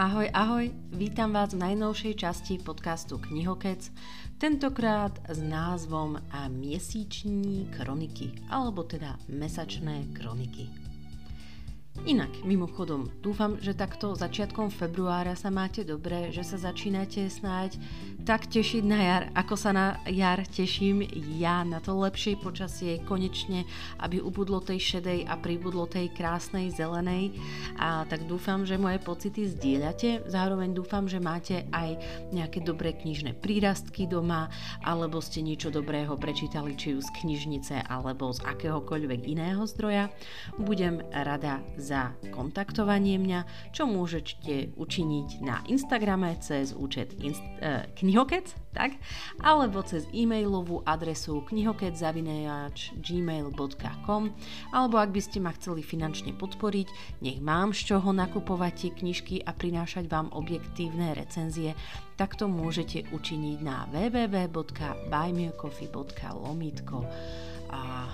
Ahoj, ahoj, vítam vás v najnovšej časti podcastu Knihokec, tentokrát s názvom Miesiční kroniky, alebo teda Mesačné kroniky. Inak, mimochodom, dúfam, že takto začiatkom februára sa máte dobre, že sa začínate snáď tak tešiť na jar, ako sa na jar teším ja na to lepšie počasie, konečne, aby ubudlo tej šedej a pribudlo tej krásnej zelenej. A tak dúfam, že moje pocity zdieľate, zároveň dúfam, že máte aj nejaké dobré knižné prírastky doma, alebo ste niečo dobrého prečítali, či už z knižnice, alebo z akéhokoľvek iného zdroja. Budem rada za kontaktovanie mňa, čo môžete učiniť na Instagrame cez účet inst- eh, knihokec, tak? Alebo cez e-mailovú adresu knihokec.gmail.com alebo ak by ste ma chceli finančne podporiť, nech mám z čoho nakupovať tie knižky a prinášať vám objektívne recenzie, tak to môžete učiniť na www.buymeacoffee.lomitko a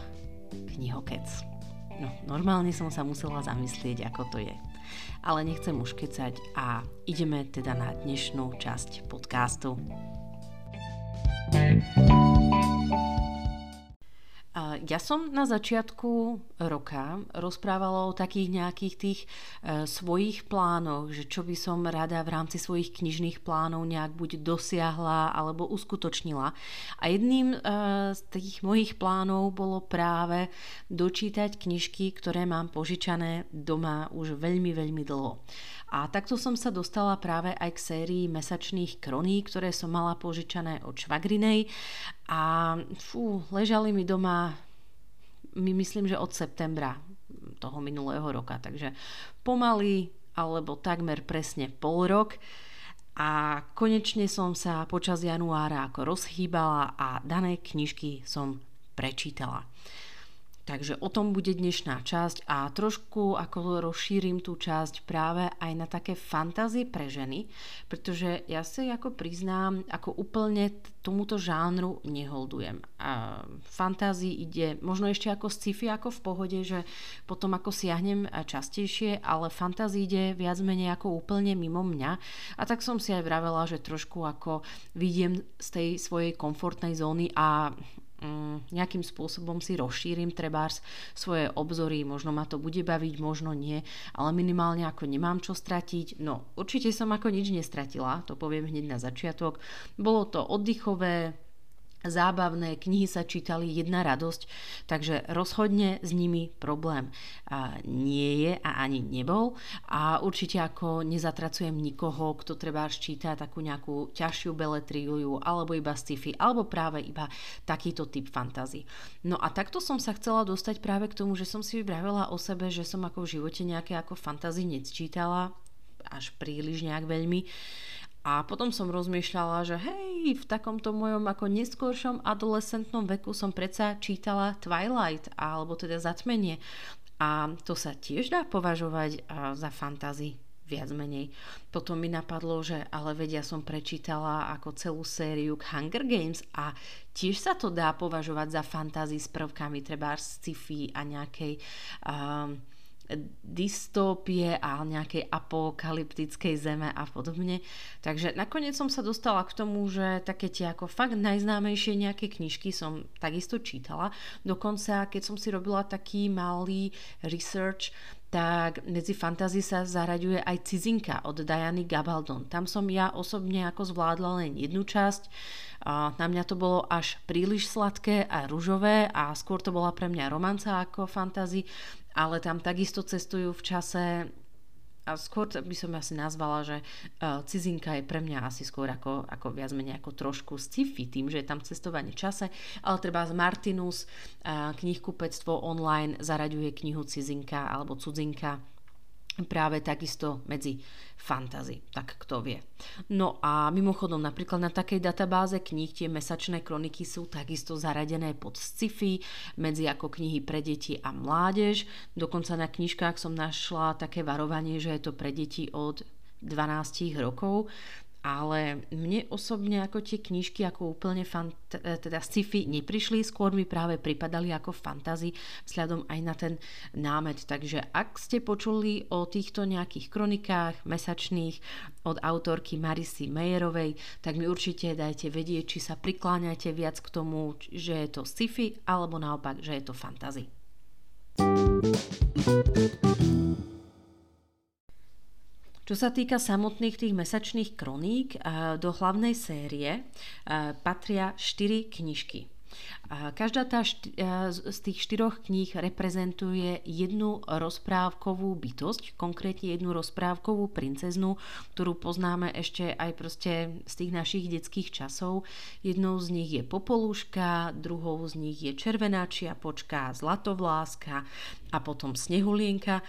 knihokec. No, normálne som sa musela zamyslieť, ako to je ale nechcem už kecať a ideme teda na dnešnú časť podcastu. Ja som na začiatku roka rozprávala o takých nejakých tých e, svojich plánoch, že čo by som rada v rámci svojich knižných plánov nejak buď dosiahla alebo uskutočnila. A jedným e, z tých mojich plánov bolo práve dočítať knižky, ktoré mám požičané doma už veľmi, veľmi dlho. A takto som sa dostala práve aj k sérii mesačných kroník, ktoré som mala požičané od Švagrinej a fú, ležali mi doma my myslím, že od septembra toho minulého roka. Takže pomaly alebo takmer presne pol rok a konečne som sa počas januára ako rozchýbala a dané knižky som prečítala. Takže o tom bude dnešná časť a trošku ako rozšírim tú časť práve aj na také fantázie pre ženy, pretože ja si ako priznám, ako úplne tomuto žánru neholdujem. A fantázii ide možno ešte ako sci-fi, ako v pohode, že potom ako siahnem častejšie, ale fantázii ide viac menej ako úplne mimo mňa. A tak som si aj vravela, že trošku ako vidiem z tej svojej komfortnej zóny a nejakým spôsobom si rozšírim trebárs svoje obzory, možno ma to bude baviť, možno nie, ale minimálne ako nemám čo stratiť. No, určite som ako nič nestratila, to poviem hneď na začiatok. Bolo to oddychové, zábavné, knihy sa čítali, jedna radosť, takže rozhodne s nimi problém. A nie je a ani nebol. A určite ako nezatracujem nikoho, kto treba číta takú nejakú ťažšiu beletriu alebo iba sci-fi, alebo práve iba takýto typ fantasy. No a takto som sa chcela dostať práve k tomu, že som si vybravila o sebe, že som ako v živote nejaké ako fantasy nečítala až príliš nejak veľmi a potom som rozmýšľala, že hej, v takomto mojom ako neskôršom adolescentnom veku som predsa čítala Twilight, alebo teda Zatmenie. A to sa tiež dá považovať za fantázy viac menej. Potom mi napadlo, že ale vedia som prečítala ako celú sériu k Hunger Games a tiež sa to dá považovať za fantázy s prvkami treba sci-fi a nejakej um, dystópie a nejakej apokalyptickej zeme a podobne. Takže nakoniec som sa dostala k tomu, že také tie ako fakt najznámejšie nejaké knižky som takisto čítala. Dokonca, keď som si robila taký malý research, tak medzi fantasy sa zaraďuje aj Cizinka od Diany Gabaldon. Tam som ja osobne ako zvládla len jednu časť. Na mňa to bolo až príliš sladké a ružové a skôr to bola pre mňa romanca ako fantasy ale tam takisto cestujú v čase a skôr by som asi nazvala, že uh, cizinka je pre mňa asi skôr ako, ako viac menej ako trošku sci-fi tým, že je tam cestovanie čase, ale treba z Martinus uh, knihkupectvo online zaraďuje knihu cizinka alebo cudzinka práve takisto medzi fantasy, tak kto vie. No a mimochodom napríklad na takej databáze kníh tie mesačné kroniky sú takisto zaradené pod sci-fi, medzi ako knihy pre deti a mládež. Dokonca na knižkách som našla také varovanie, že je to pre deti od 12 rokov, ale mne osobne ako tie knižky ako úplne fant- teda sci-fi neprišli, skôr mi práve pripadali ako fantasy vzhľadom aj na ten námet. Takže ak ste počuli o týchto nejakých kronikách mesačných od autorky Marisy Mejerovej, tak mi určite dajte vedieť, či sa prikláňate viac k tomu, že je to sci-fi, alebo naopak, že je to fantasy. Čo sa týka samotných tých mesačných kroník, do hlavnej série patria 4 knižky. Každá tá št- z tých štyroch kníh reprezentuje jednu rozprávkovú bytosť, konkrétne jednu rozprávkovú princeznu, ktorú poznáme ešte aj proste z tých našich detských časov. Jednou z nich je Popoluška, druhou z nich je Červená čiapočka, Zlatovláska a potom Snehulienka.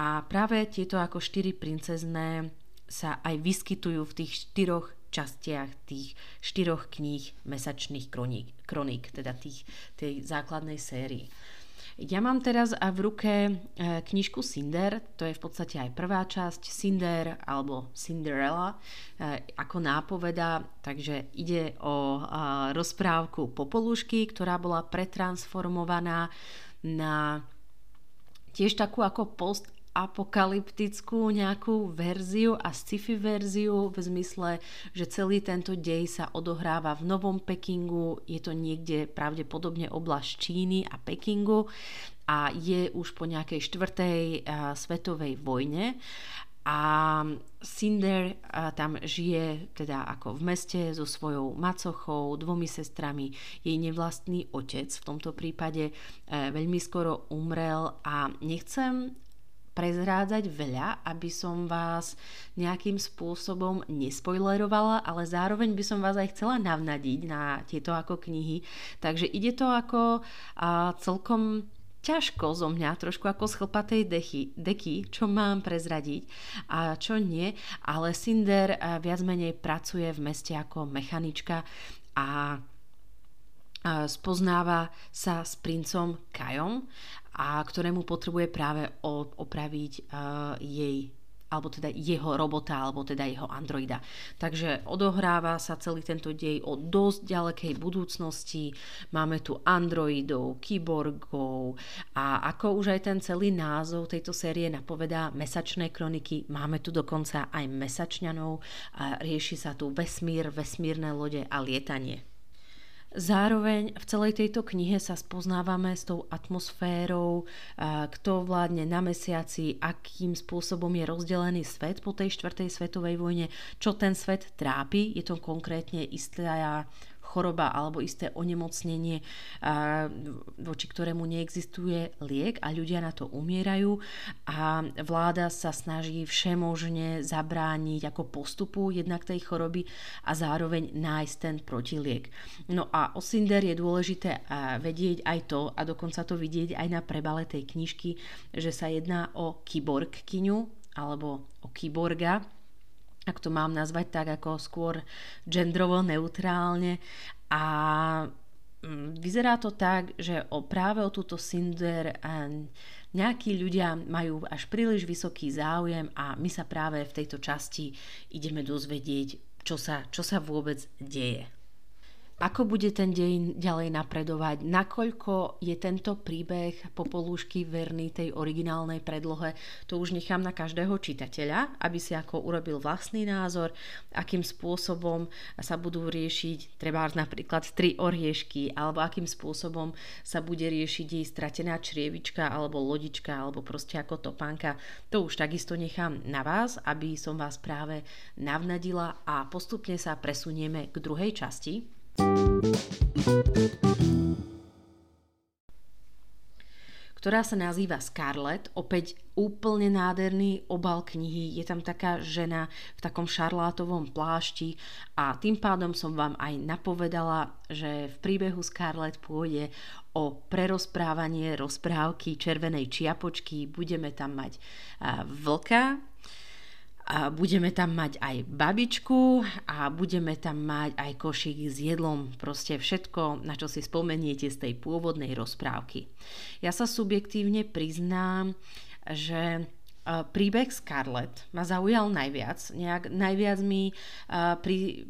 A práve tieto ako štyri princezné sa aj vyskytujú v tých štyroch častiach tých štyroch kníh mesačných kroník, kroník teda tých, tej základnej sérii. Ja mám teraz v ruke e, knižku Cinder, to je v podstate aj prvá časť, Cinder alebo Cinderella e, ako nápoveda, takže ide o rozprávku Popolušky, ktorá bola pretransformovaná na tiež takú ako post apokalyptickú nejakú verziu a sci-fi verziu v zmysle, že celý tento dej sa odohráva v Novom Pekingu, je to niekde pravdepodobne oblasť Číny a Pekingu a je už po nejakej štvrtej uh, svetovej vojne a Cinder tam žije teda ako v meste so svojou macochou, dvomi sestrami. Jej nevlastný otec v tomto prípade e, veľmi skoro umrel a nechcem prezrádzať veľa, aby som vás nejakým spôsobom nespoilerovala, ale zároveň by som vás aj chcela navnadiť na tieto ako knihy. Takže ide to ako a, celkom ťažko zo mňa, trošku ako z chlpatej dechy, deky, čo mám prezradiť a čo nie, ale Cinder viac menej pracuje v meste ako mechanička a spoznáva sa s princom Kajom a ktorému potrebuje práve opraviť uh, jej alebo teda jeho robota, alebo teda jeho androida. Takže odohráva sa celý tento dej o dosť ďalekej budúcnosti. Máme tu androidov, kyborgov a ako už aj ten celý názov tejto série napovedá mesačné kroniky, máme tu dokonca aj mesačňanov a rieši sa tu vesmír, vesmírne lode a lietanie. Zároveň v celej tejto knihe sa spoznávame s tou atmosférou, kto vládne na mesiaci, akým spôsobom je rozdelený svet po tej štvrtej svetovej vojne, čo ten svet trápi. Je to konkrétne istá choroba alebo isté onemocnenie, voči ktorému neexistuje liek a ľudia na to umierajú a vláda sa snaží všemožne zabrániť ako postupu jednak tej choroby a zároveň nájsť ten protiliek. No a o Cinder je dôležité vedieť aj to a dokonca to vidieť aj na prebale tej knižky, že sa jedná o kyborgkyňu alebo o kyborga, ak to mám nazvať tak ako skôr gendrovo neutrálne. A mm, vyzerá to tak, že o práve o túto Cinder nejakí ľudia majú až príliš vysoký záujem a my sa práve v tejto časti ideme dozvedieť, čo sa, čo sa vôbec deje ako bude ten dejin ďalej napredovať, nakoľko je tento príbeh Popolúšky verný tej originálnej predlohe, to už nechám na každého čitateľa, aby si ako urobil vlastný názor, akým spôsobom sa budú riešiť treba napríklad tri oriešky, alebo akým spôsobom sa bude riešiť jej stratená črievička, alebo lodička, alebo proste ako topánka. To už takisto nechám na vás, aby som vás práve navnadila a postupne sa presunieme k druhej časti, ktorá sa nazýva Scarlett. Opäť úplne nádherný obal knihy. Je tam taká žena v takom šarlátovom plášti a tým pádom som vám aj napovedala, že v príbehu Scarlett pôjde o prerozprávanie rozprávky Červenej čiapočky. Budeme tam mať vlka, a budeme tam mať aj babičku a budeme tam mať aj košík s jedlom, proste všetko, na čo si spomeniete z tej pôvodnej rozprávky. Ja sa subjektívne priznám, že príbeh Scarlett ma zaujal najviac. Nejak, najviac mi uh, pri,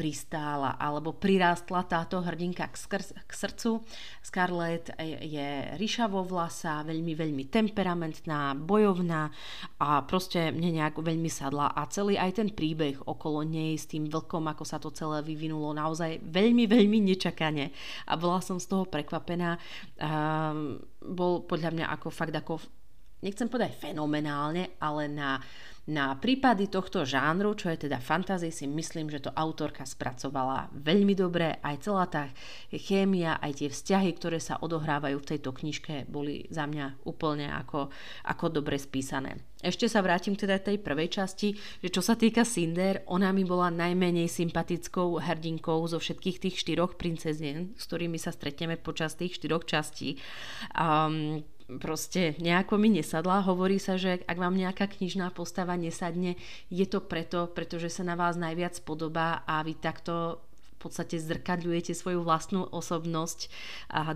pristála alebo prirástla táto hrdinka k, skr- k srdcu. Scarlett je ríšavo vlasa, veľmi, veľmi temperamentná, bojovná a proste mne nejak veľmi sadla a celý aj ten príbeh okolo nej s tým vlkom, ako sa to celé vyvinulo naozaj veľmi, veľmi nečakane a bola som z toho prekvapená. Um, bol podľa mňa ako fakt ako nechcem povedať fenomenálne, ale na na prípady tohto žánru, čo je teda fantasy, si myslím, že to autorka spracovala veľmi dobre. Aj celá tá chémia, aj tie vzťahy, ktoré sa odohrávajú v tejto knižke, boli za mňa úplne ako, ako dobre spísané. Ešte sa vrátim teda tej prvej časti, že čo sa týka Cinder, ona mi bola najmenej sympatickou hrdinkou zo všetkých tých štyroch princezien, s ktorými sa stretneme počas tých štyroch častí. Um, proste nejako mi nesadla. Hovorí sa, že ak vám nejaká knižná postava nesadne, je to preto, pretože sa na vás najviac podobá a vy takto v podstate zrkadľujete svoju vlastnú osobnosť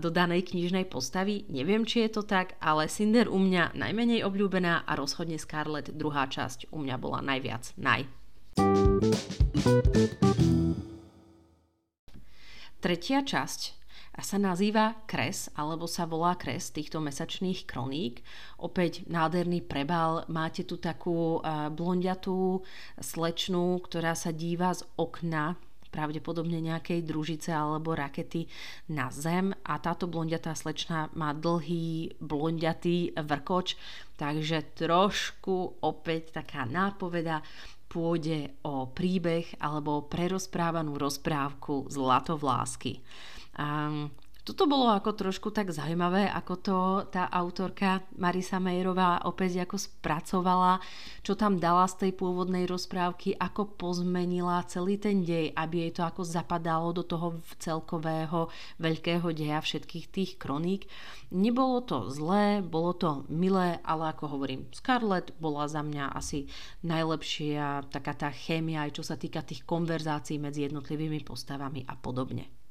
do danej knižnej postavy. Neviem, či je to tak, ale Cinder u mňa najmenej obľúbená a rozhodne Scarlett druhá časť u mňa bola najviac naj. Tretia časť sa nazýva Kres, alebo sa volá Kres týchto mesačných kroník. Opäť nádherný prebal. Máte tu takú blondiatú slečnú, ktorá sa díva z okna pravdepodobne nejakej družice alebo rakety na zem a táto blondiatá slečna má dlhý blondiatý vrkoč, takže trošku opäť taká nápoveda pôjde o príbeh alebo prerozprávanú rozprávku Zlatovlásky. Um, toto bolo ako trošku tak zaujímavé, ako to tá autorka Marisa Mejerová opäť ako spracovala, čo tam dala z tej pôvodnej rozprávky, ako pozmenila celý ten dej, aby jej to ako zapadalo do toho celkového veľkého deja všetkých tých kroník. Nebolo to zlé, bolo to milé, ale ako hovorím, Scarlett bola za mňa asi najlepšia taká tá chémia, aj čo sa týka tých konverzácií medzi jednotlivými postavami a podobne.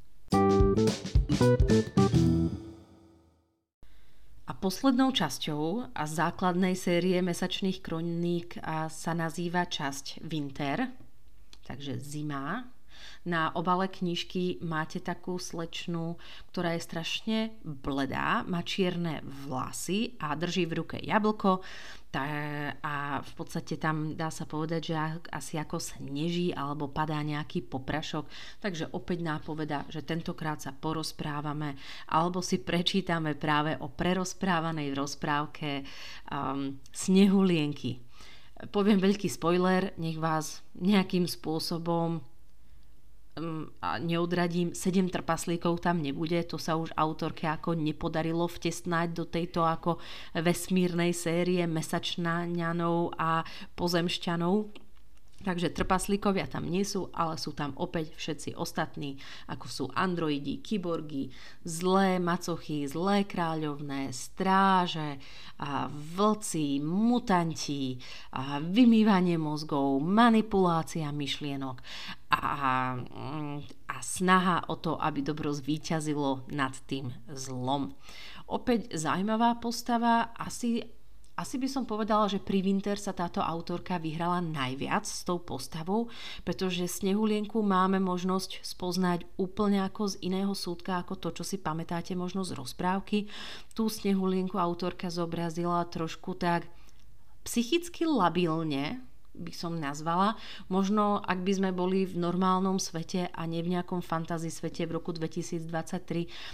A poslednou časťou a základnej série mesačných kroník sa nazýva časť Winter, takže zima. Na obale knižky máte takú slečnu, ktorá je strašne bledá, má čierne vlasy a drží v ruke jablko a v podstate tam dá sa povedať, že asi ako sneží alebo padá nejaký poprašok. Takže opäť nápoveda, že tentokrát sa porozprávame alebo si prečítame práve o prerozprávanej rozprávke um, Snehulienky. Poviem veľký spoiler, nech vás nejakým spôsobom a neodradím, sedem trpaslíkov tam nebude, to sa už autorke ako nepodarilo vtesnať do tejto ako vesmírnej série mesačnáňanov a pozemšťanov Takže trpaslíkovia tam nie sú, ale sú tam opäť všetci ostatní, ako sú androidi, kyborgy, zlé macochy, zlé kráľovné, stráže, a vlci, mutanti, a vymývanie mozgov, manipulácia myšlienok a, a snaha o to, aby dobro zvíťazilo nad tým zlom. Opäť zaujímavá postava, asi asi by som povedala, že pri Winter sa táto autorka vyhrala najviac s tou postavou, pretože Snehulienku máme možnosť spoznať úplne ako z iného súdka, ako to, čo si pamätáte možno z rozprávky. Tú Snehulienku autorka zobrazila trošku tak psychicky labilne, by som nazvala. Možno, ak by sme boli v normálnom svete a nie v nejakom fantasy svete v roku 2023,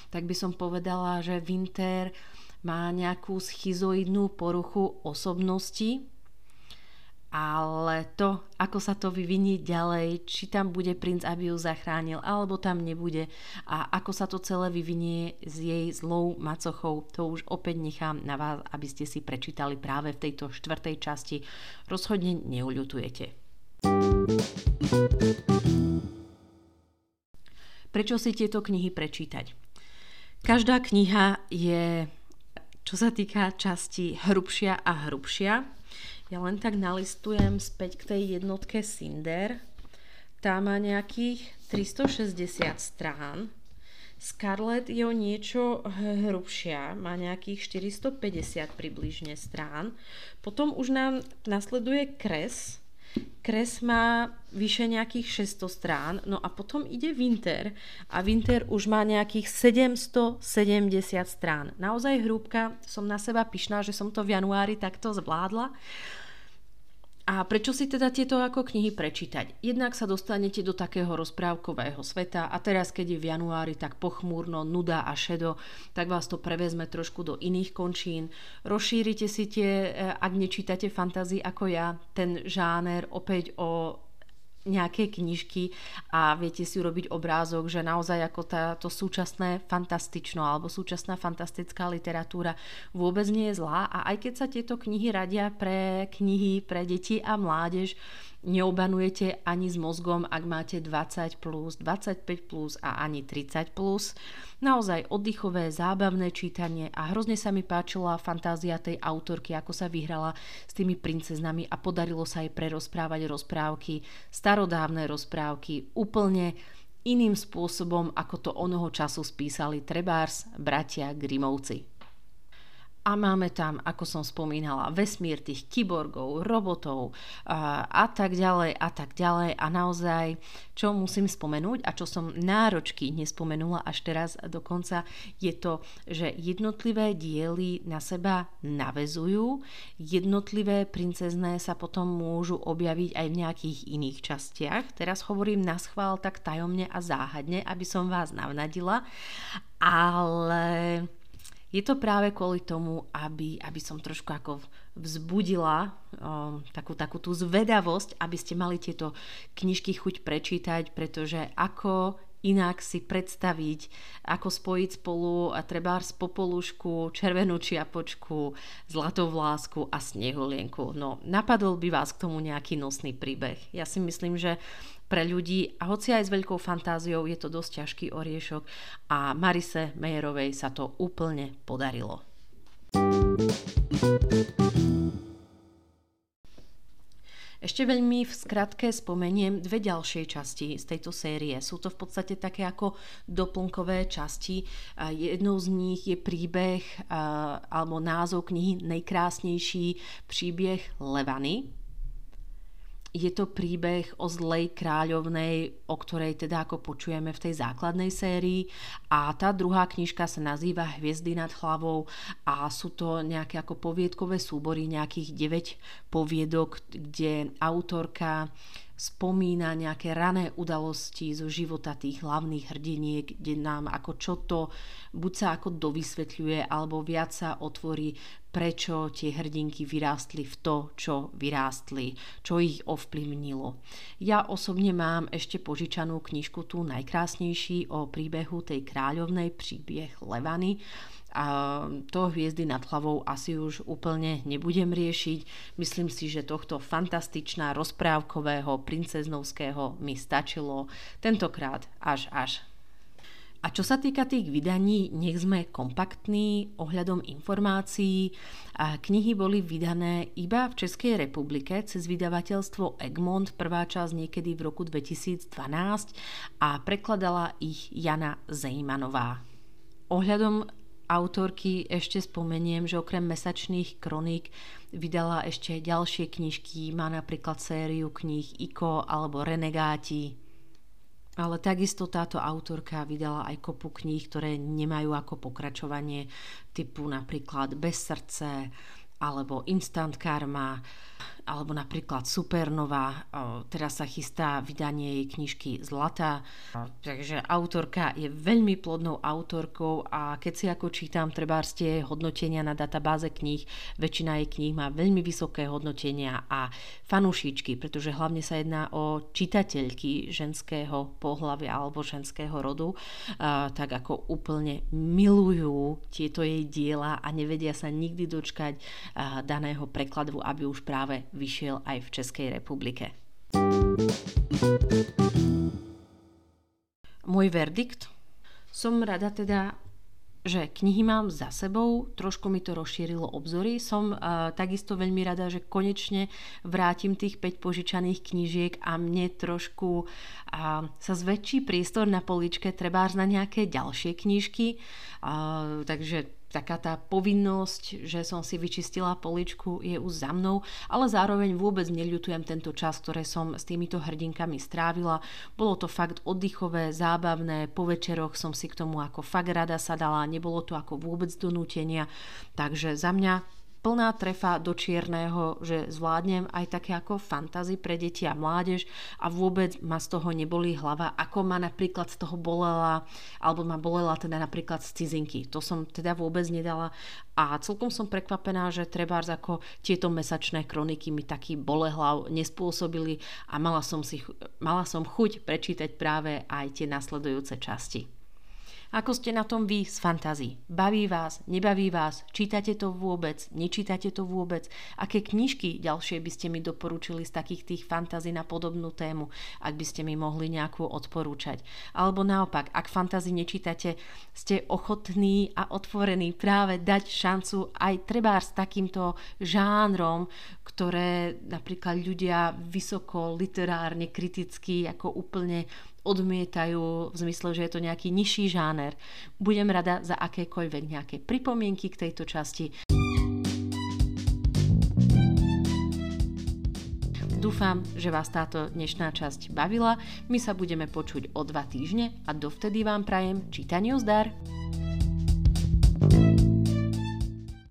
tak by som povedala, že Winter má nejakú schizoidnú poruchu osobnosti, ale to, ako sa to vyvinie ďalej, či tam bude princ, aby ju zachránil, alebo tam nebude a ako sa to celé vyvinie s jej zlou macochou, to už opäť nechám na vás, aby ste si prečítali práve v tejto štvrtej časti. Rozhodne neuľutujete. Prečo si tieto knihy prečítať? Každá kniha je čo sa týka časti hrubšia a hrubšia, ja len tak nalistujem späť k tej jednotke Cinder. Tá má nejakých 360 strán. Scarlett je o niečo hrubšia, má nejakých 450 približne strán. Potom už nám nasleduje Kres, Kres má vyše nejakých 600 strán, no a potom ide Winter a Winter už má nejakých 770 strán. Naozaj hrúbka, som na seba pyšná, že som to v januári takto zvládla. A prečo si teda tieto ako knihy prečítať? Jednak sa dostanete do takého rozprávkového sveta a teraz, keď je v januári tak pochmúrno, nuda a šedo, tak vás to prevezme trošku do iných končín. Rozšírite si tie, eh, ak nečítate fantázy ako ja, ten žáner opäť o nejaké knižky a viete si urobiť obrázok, že naozaj ako táto súčasné fantastično alebo súčasná fantastická literatúra vôbec nie je zlá. A aj keď sa tieto knihy radia pre knihy pre deti a mládež, neobanujete ani s mozgom, ak máte 20 plus, 25 plus a ani 30 plus. Naozaj oddychové, zábavné čítanie a hrozne sa mi páčila fantázia tej autorky, ako sa vyhrala s tými princeznami a podarilo sa jej prerozprávať rozprávky, starodávne rozprávky, úplne iným spôsobom, ako to onoho času spísali Trebárs, bratia Grimovci. A máme tam, ako som spomínala, vesmír tých kyborgov, robotov a, tak ďalej a tak ďalej. A naozaj, čo musím spomenúť a čo som náročky nespomenula až teraz dokonca, je to, že jednotlivé diely na seba navezujú, jednotlivé princezné sa potom môžu objaviť aj v nejakých iných častiach. Teraz hovorím na schvál tak tajomne a záhadne, aby som vás navnadila, ale je to práve kvôli tomu, aby, aby som trošku ako vzbudila um, takú, takú tú zvedavosť, aby ste mali tieto knižky chuť prečítať, pretože ako inak si predstaviť, ako spojiť spolu treba z popolušku, červenú čiapočku, zlatou vlásku a snehulienku. No, napadol by vás k tomu nejaký nosný príbeh. Ja si myslím, že pre ľudí a hoci aj s veľkou fantáziou je to dosť ťažký oriešok a Marise Mejerovej sa to úplne podarilo. Ešte veľmi v skratke spomeniem dve ďalšie časti z tejto série. Sú to v podstate také ako doplnkové časti. Jednou z nich je príbeh alebo názov knihy Nejkrásnejší príbeh Levany, je to príbeh o zlej kráľovnej, o ktorej teda ako počujeme v tej základnej sérii. A tá druhá knižka sa nazýva Hviezdy nad hlavou. A sú to nejaké ako poviedkové súbory, nejakých 9 poviedok, kde autorka spomína nejaké rané udalosti zo života tých hlavných hrdiniek, kde nám ako čo to buď sa ako dovysvetľuje, alebo viac sa otvorí, prečo tie hrdinky vyrástli v to, čo vyrástli, čo ich ovplyvnilo. Ja osobne mám ešte požičanú knižku tú najkrásnejší o príbehu tej kráľovnej príbeh Levany, a to hviezdy nad hlavou asi už úplne nebudem riešiť. Myslím si, že tohto fantastičná rozprávkového princeznovského mi stačilo tentokrát až až. A čo sa týka tých vydaní, nech sme kompaktní ohľadom informácií. A knihy boli vydané iba v Českej republike cez vydavateľstvo Egmont, prvá časť niekedy v roku 2012 a prekladala ich Jana Zejmanová. Ohľadom autorky ešte spomeniem, že okrem mesačných kroník vydala ešte ďalšie knižky, má napríklad sériu kníh Iko alebo Renegáti. Ale takisto táto autorka vydala aj kopu kníh, ktoré nemajú ako pokračovanie typu napríklad Bez srdce alebo Instant Karma alebo napríklad Supernova, teraz sa chystá vydanie jej knižky Zlata, takže autorka je veľmi plodnou autorkou a keď si ako čítam treba ste hodnotenia na databáze kníh, väčšina jej kníh má veľmi vysoké hodnotenia a fanúšičky, pretože hlavne sa jedná o čitateľky ženského pohľavia alebo ženského rodu, tak ako úplne milujú tieto jej diela a nevedia sa nikdy dočkať daného prekladu, aby už práve vyšiel aj v Českej republike. Môj verdikt? Som rada teda že knihy mám za sebou, trošku mi to rozšírilo obzory. Som uh, takisto veľmi rada, že konečne vrátim tých 5 požičaných knížiek a mne trošku uh, sa zväčší priestor na poličke, trebárs na nejaké ďalšie knižky. Uh, takže taká tá povinnosť, že som si vyčistila poličku, je už za mnou, ale zároveň vôbec neľutujem tento čas, ktoré som s týmito hrdinkami strávila. Bolo to fakt oddychové, zábavné, po večeroch som si k tomu ako fakt rada sadala, nebolo to ako vôbec donútenia, takže za mňa plná trefa do čierneho, že zvládnem aj také ako fantazy pre deti a mládež a vôbec ma z toho neboli hlava, ako ma napríklad z toho bolela, alebo ma bolela teda napríklad z cizinky. To som teda vôbec nedala a celkom som prekvapená, že treba ako tieto mesačné kroniky mi taký bolehlav nespôsobili a mala som, si, mala som chuť prečítať práve aj tie nasledujúce časti. Ako ste na tom vy z fantází? Baví vás, nebaví vás? Čítate to vôbec? Nečítate to vôbec? Aké knižky ďalšie by ste mi doporučili z takých tých fantází na podobnú tému, ak by ste mi mohli nejakú odporúčať? Alebo naopak, ak fantázii nečítate, ste ochotní a otvorení práve dať šancu aj trebár s takýmto žánrom, ktoré napríklad ľudia vysoko literárne, kriticky ako úplne odmietajú v zmysle, že je to nejaký nižší žáner. Budem rada za akékoľvek nejaké pripomienky k tejto časti. Dúfam, že vás táto dnešná časť bavila. My sa budeme počuť o dva týždne a dovtedy vám prajem čítaniu zdar.